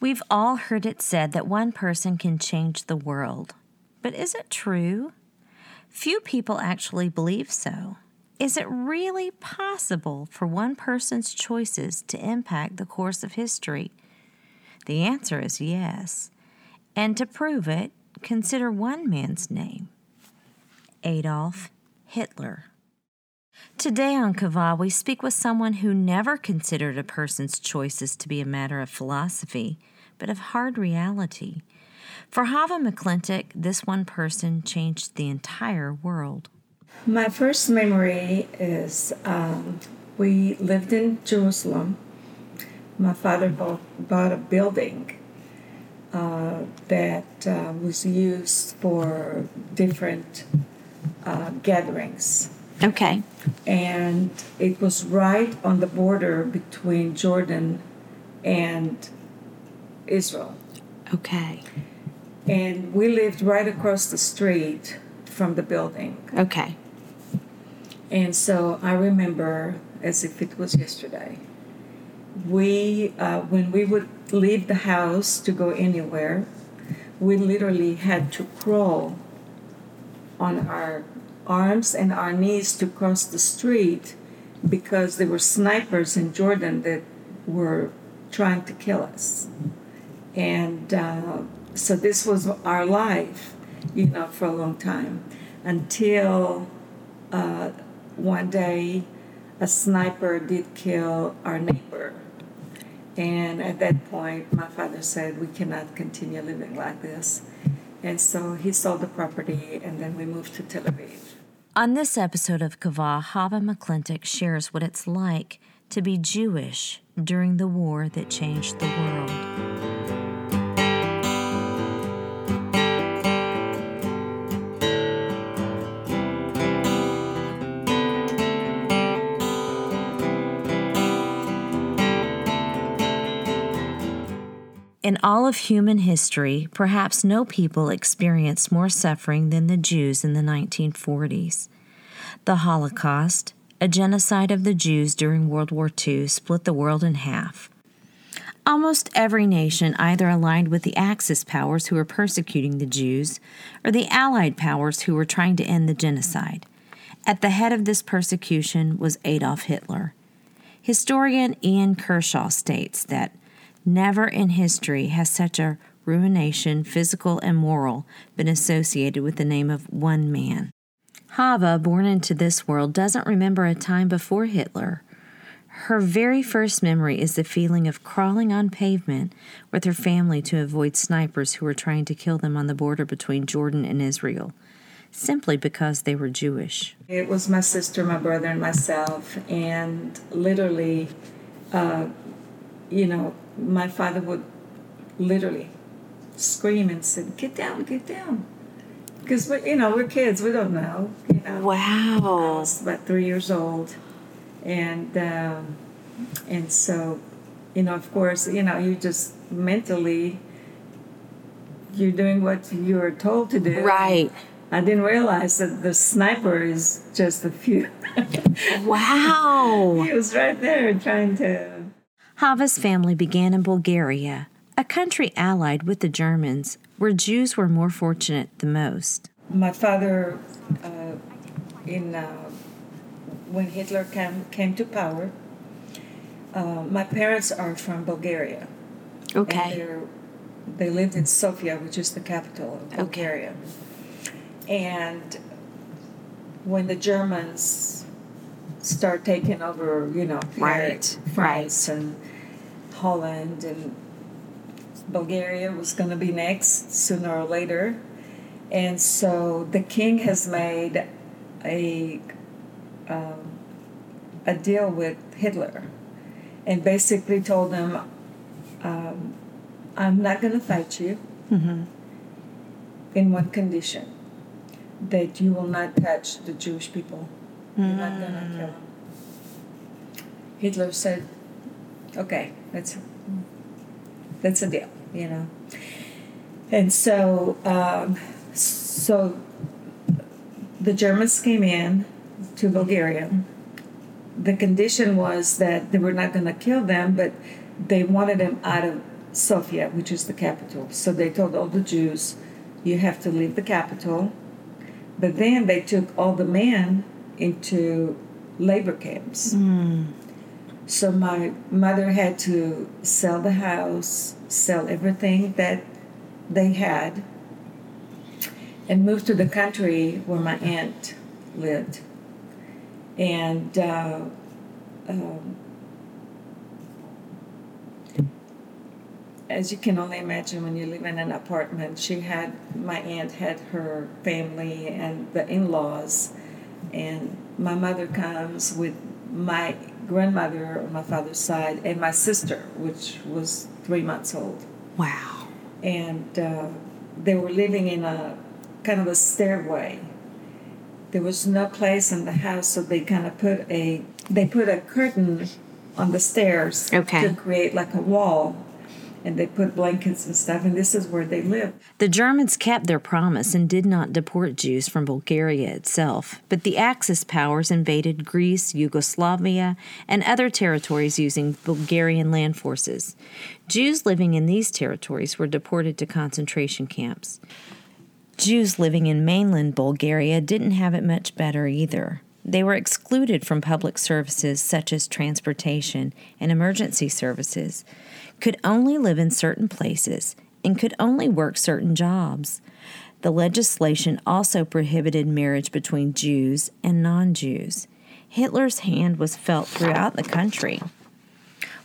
We've all heard it said that one person can change the world. But is it true? Few people actually believe so. Is it really possible for one person's choices to impact the course of history? The answer is yes. And to prove it, consider one man's name Adolf Hitler. Today on Kava, we speak with someone who never considered a person's choices to be a matter of philosophy, but of hard reality. For Hava McClintock, this one person changed the entire world. My first memory is um, we lived in Jerusalem. My father bought, bought a building uh, that uh, was used for different uh, gatherings. Okay. And it was right on the border between Jordan and Israel. Okay. And we lived right across the street from the building. Okay. And so I remember as if it was yesterday. We, uh, when we would leave the house to go anywhere, we literally had to crawl on our arms and our knees to cross the street because there were snipers in Jordan that were trying to kill us. And uh, so this was our life, you know, for a long time until uh, one day a sniper did kill our neighbor. And at that point, my father said, We cannot continue living like this. And so he sold the property, and then we moved to Tel Aviv. On this episode of Kava, Hava McClintock shares what it's like to be Jewish during the war that changed the world. All of human history, perhaps no people experienced more suffering than the Jews in the 1940s. The Holocaust, a genocide of the Jews during World War II, split the world in half. Almost every nation either aligned with the Axis powers who were persecuting the Jews or the Allied powers who were trying to end the genocide. At the head of this persecution was Adolf Hitler. Historian Ian Kershaw states that Never in history has such a ruination, physical and moral, been associated with the name of one man. Hava, born into this world, doesn't remember a time before Hitler. Her very first memory is the feeling of crawling on pavement with her family to avoid snipers who were trying to kill them on the border between Jordan and Israel, simply because they were Jewish. It was my sister, my brother, and myself, and literally, uh, you know, my father would literally scream and say, "Get down, get down," because we, you know, we're kids, we don't know. You know, I was about three years old, and um, and so, you know, of course, you know, you just mentally, you're doing what you're told to do. Right. I didn't realize that the sniper is just a few. Wow. he was right there trying to. Hava's family began in Bulgaria, a country allied with the Germans, where Jews were more fortunate the most. My father, uh, in uh, when Hitler came came to power, uh, my parents are from Bulgaria. They're, they lived in Sofia, which is the capital of Bulgaria. And when the Germans start taking over, you know, Right, France and Holland and Bulgaria was going to be next sooner or later. And so the king has made a um, a deal with Hitler, and basically told him, um, "I'm not going to fight you Mm-hmm. in one condition: that you will not touch the Jewish people. You're not going to kill them." Hitler said, "Okay, that's that's a deal," you know. And so, um, so the Germans came in to Bulgaria. The condition was that they were not going to kill them, but they wanted them out of Sofia, which is the capital. So they told all the Jews, you have to leave the capital. But then they took all the men into labor camps. So my mother had to sell the house, sell everything that they had, and move to the country where my aunt lived. And uh, um, as you can only imagine when you live in an apartment, she had my aunt had her family and the in-laws, and my mother comes with my grandmother on my father's side and my sister, which was three months old, Wow. and uh, they were living in a kind of a stairway. There was no place in the house, so they kind of put a they put a curtain on the stairs Okay. to create like a wall, and they put blankets and stuff, and this is where they lived. The Germans kept their promise and did not deport Jews from Bulgaria itself, but the Axis powers invaded Greece, Yugoslavia, and other territories using Bulgarian land forces. Jews living in these territories were deported to concentration camps. Jews living in mainland Bulgaria didn't have it much better either. They were excluded from public services such as transportation and emergency services, could only live in certain places, and could only work certain jobs. The legislation also prohibited marriage between Jews and non Jews. Hitler's hand was felt throughout the country.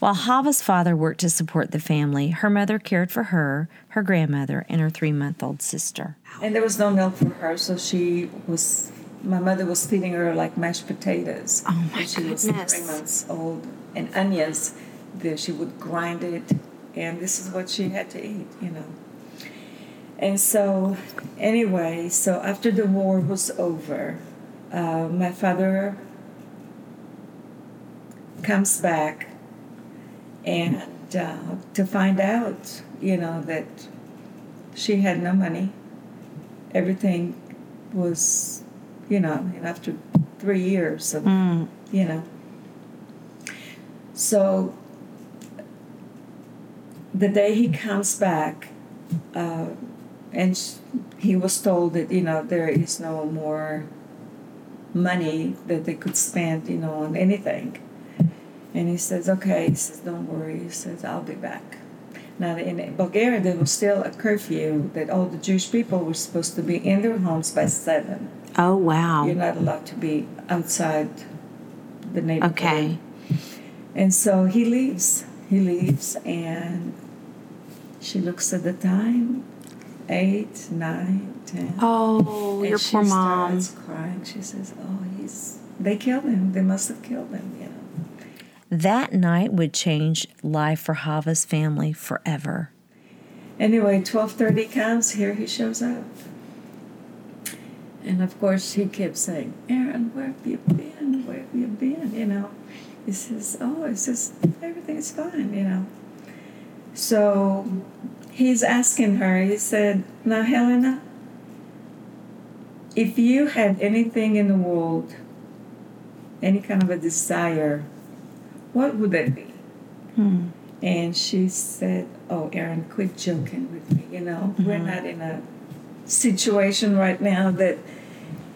While Hava's father worked to support the family, her mother cared for her, her grandmother, and her three month old sister. And there was no milk for her, so she was. My mother was feeding her like mashed potatoes. Oh, my when she was three months old, and onions. There, she would grind it, and this is what she had to eat, you know. And so, anyway, so after the war was over, uh, my father comes back, and uh, to find out, you know, that she had no money everything was, you know, and after three years of, you know. So the day he comes back, uh, and he was told that, you know, there is no more money that they could spend, you know, on anything. And he says, okay, he says, don't worry. He says, I'll be back. Now, in Bulgaria, there was still a curfew that all the Jewish people were supposed to be in their homes by seven. Oh, wow. You're not allowed to be outside the neighborhood. Okay. And so he leaves. He leaves, and she looks at the time eight, nine, ten. Oh, and your poor mom. She starts crying. She says, Oh, he's. They killed him. They must have killed him, you know. That night would change life for Hava's family forever. Anyway, twelve thirty comes. Here he shows up, and of course he kept saying, "Aaron, where have you been? Where have you been?" You know. He says, "Oh, it's just everything is fine," you know. So he's asking her. He said, "Now, Helena, if you had anything in the world, any kind of a desire, what would that be?" Hmm. And she said, Oh, Aaron, quit joking with me. You know, we're not in a situation right now that.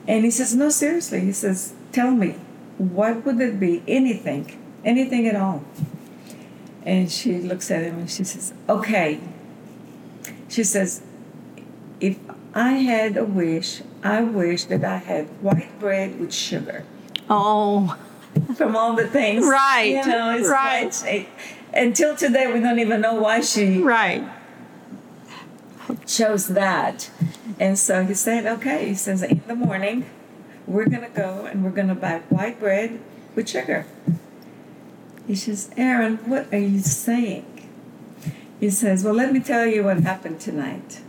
And he says, No, seriously. He says, Tell me, what would it be? Anything, anything at all. And she looks at him and she says, Okay. She says, If I had a wish, I wish that I had white bread with sugar Oh, from all the things. Right, You know, it's right. it- until today, we don't even know why she right. chose that. And so he said, okay, he says, in the morning, we're going to go and we're going to buy white bread with sugar. He says, Aaron, what are you saying? He says, well, let me tell you what happened tonight.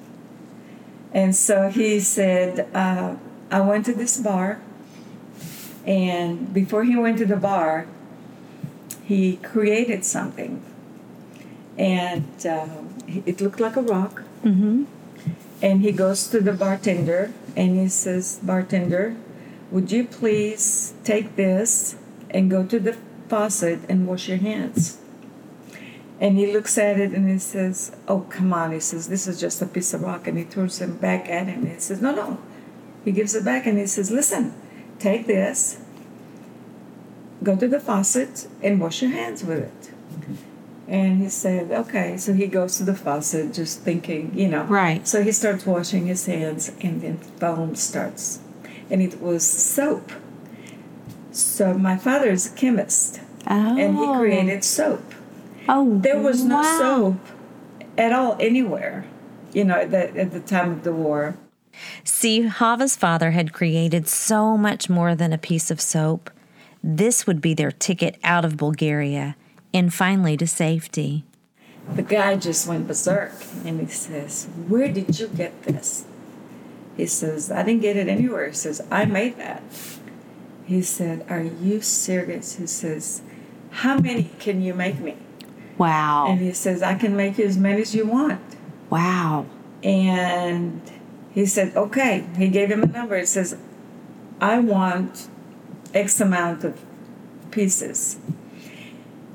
And so he said, uh, I went to this bar, and before he went to the bar, he created something. And uh, it looked like a rock. Mm-hmm. And he goes to the bartender and he says, Bartender, would you please take this and go to the faucet and wash your hands? And he looks at it and he says, Oh, come on. He says, This is just a piece of rock. And he throws it back at him. And he says, No, no. He gives it back and he says, Listen, take this, go to the faucet, and wash your hands with it. And he said, Okay. So he goes to the faucet, just thinking, you know. Right. So he starts washing his hands, and then foam starts. And it was soap. So my father is a chemist, Oh. and he oh. created soap. Oh, There was no wow. soap at all anywhere, you know, at the, at the time of the war. See, Hava's father had created so much more than a piece of soap. This would be their ticket out of Bulgaria and finally to safety. The guy just went berserk and he says, Where did you get this? He says, I didn't get it anywhere. He says, I made that. He said, Are you serious? He says, How many can you make me? Wow. And he says, I can make you as many as you want. wow. And he said, okay. He gave him a number. He says, I want X amount of pieces.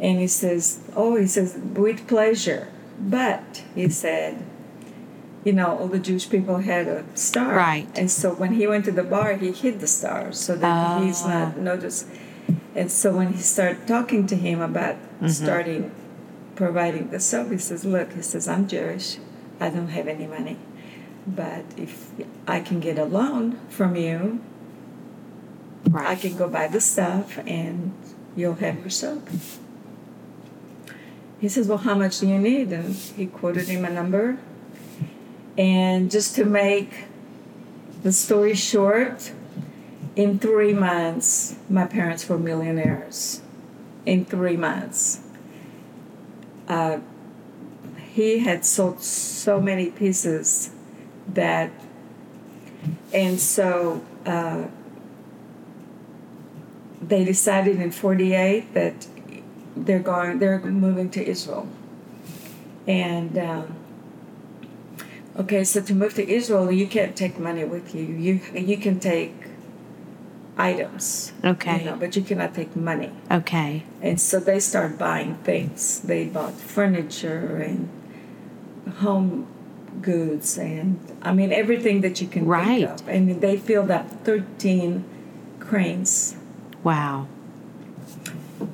And he says, oh, he says, with pleasure. But he said, you know, all the Jewish people had a star. Right. And so when he went to the bar, he hid the star so that he's Oh. not noticed. And so when he started talking to him about mm-hmm. starting providing the soap, he says, Look, he says, I'm Jewish. I don't have any money. But if I can get a loan from you, I can go buy the stuff and you'll have your soap. He says, Well, how much do you need? And he quoted him a number. And just to make the story short, in three months, my parents were millionaires. In three months. Uh, he had sold so many pieces that, and so uh, they decided in 48 that they're going they're moving to israel and um, okay so to move to israel you can't take money with you you you can take items Okay. you know, but you cannot take money Okay. and so they start buying things they bought furniture and home goods and i mean everything that you can Right. think of and they filled up 13 cranes Wow.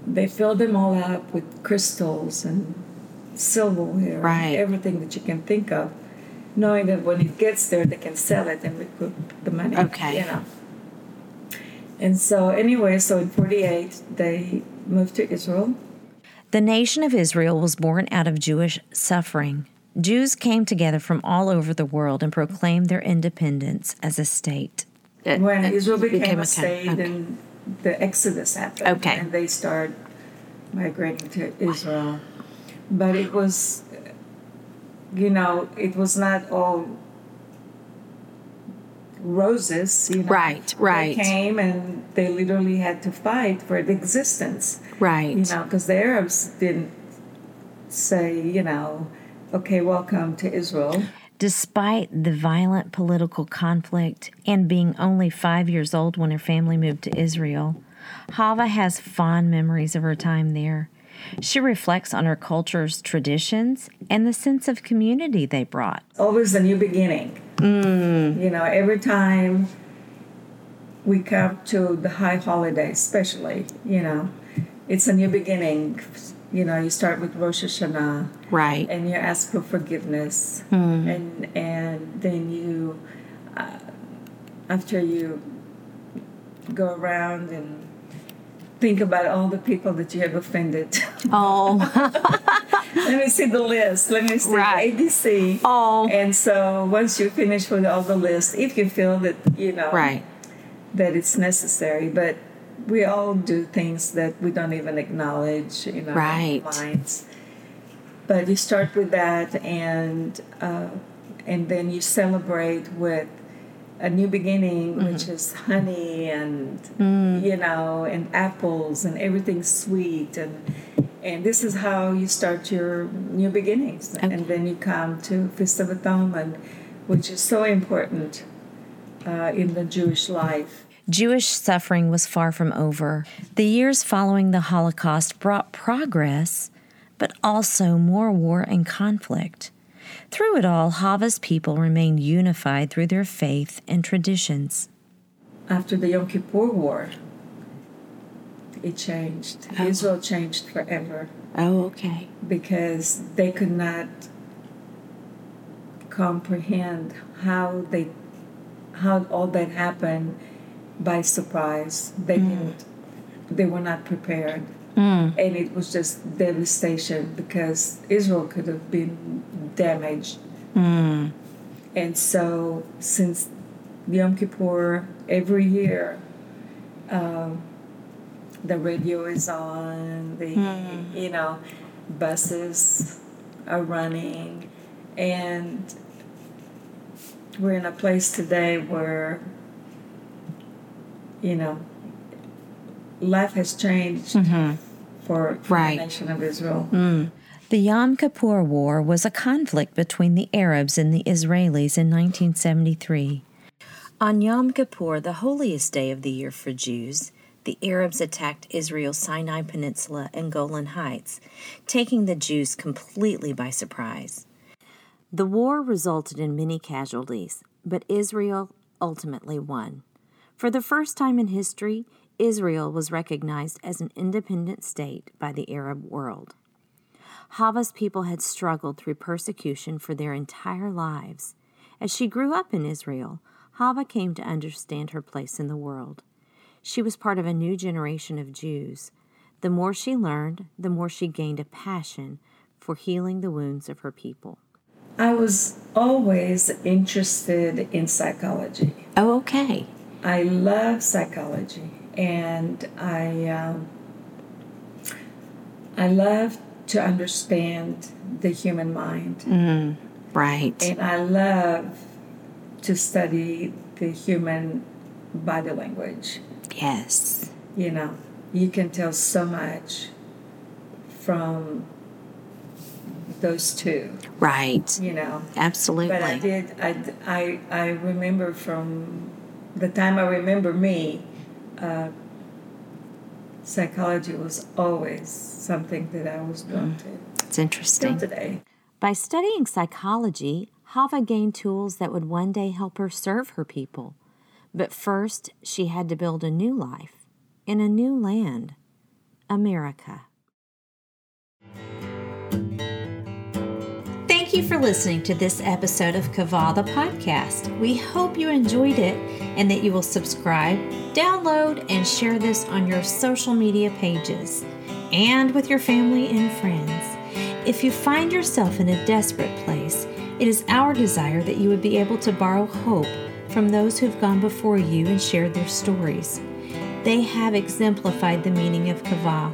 they filled them all up with crystals and silverware Right. and everything that you can think of knowing that when it gets there they can sell it and recoup the money Okay. you know and so anyway so in 48 they moved to israel The nation of Israel was born out of Jewish suffering. Jews came together from all over the world and proclaimed their independence as a state. Uh, when uh, israel became, became a a state coun- okay. and the exodus happened Okay. and they started migrating to israel but it was you know it was not all roses you know Right, right. they came and they literally had to fight for the existence Right. you know because the arabs didn't say you know okay welcome to israel Despite the violent political conflict and being only five years old when her family moved to Israel, Hava has fond memories of her time there. She reflects on her culture's traditions and the sense of community they brought. always a new beginning. You know, every time we come to the high holiday, especially, you know, it's a new beginning. You know, you start with Rosh Hashanah Right. and you ask for forgiveness, and and then you, uh, after you go around and think about all the people that you have offended. Oh, Let me see the list. Let me see Right. the ABC. Oh. And so once you finish with all the list, if you feel that you know right. that it's necessary, but we all do things that we don't even acknowledge in our Right. minds. But you start with that, and uh, and then you celebrate with a new beginning, Mm-hmm. which is honey and Mm. you know, and apples and everything sweet and and this is how you start your new beginnings. And then you come to Feast of Atonement, which is so important uh, in the Jewish life. Jewish suffering was far from over. The years following the Holocaust brought progress, but also more war and conflict. Through it all, Hava's people remained unified through their faith and traditions. After the Yom Kippur War, it changed. Oh. Israel changed forever Oh, okay. because they could not comprehend how they how all that happened by surprise. They mm. didn't they were not prepared. Mm. And it was just devastation because Israel could have been damaged. Mm. And so since Yom Kippur every year um, the radio is on, the you know, buses are running and we're in a place today where you know life has changed Mhm. for, for Right. the nation of Israel. Mm. The Yom Kippur War was a conflict between the Arabs and the Israelis in 1973. On Yom Kippur, the holiest day of the year for Jews, the Arabs attacked Israel's Sinai Peninsula and Golan Heights, taking the Jews completely by surprise. The war resulted in many casualties, but Israel ultimately won. For the first time in history, Israel was recognized as an independent state by the Arab world. Hava's people had struggled through persecution for their entire lives. As she grew up in Israel, Hava came to understand her place in the world. She was part of a new generation of Jews. The more she learned, the more she gained a passion for healing the wounds of her people. I was always interested in psychology. Oh, okay. I love psychology, and I um, I love to understand the human mind, Mm. Right. and I love to study the human body language. Yes. You know, you can tell so much from those two. Right. You know, Absolutely. But I did. I, I, I remember from the time I remember me, uh, psychology was always something that I was drawn to. It's Still interesting. today. By studying psychology, Hava gained tools that would one day help her serve her people. But first, she had to build a new life in a new land, America. You for listening to this episode of Kava the podcast. We hope you enjoyed it and that you will subscribe, download, and share this on your social media pages and with your family and friends. If you find yourself in a desperate place, it is our desire that you would be able to borrow hope from those who've gone before you and shared their stories. They have exemplified the meaning of kava,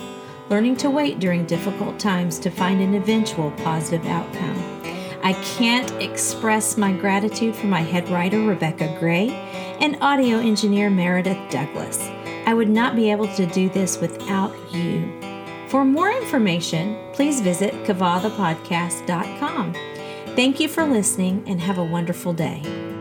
learning to wait during difficult times to find an eventual positive outcome. I can't express my gratitude for my head writer, Rebecca Gray, and audio engineer, Meredith Douglas. I would not be able to do this without you. For more information, please visit kavathepodcast.com. Thank you for listening and have a wonderful day.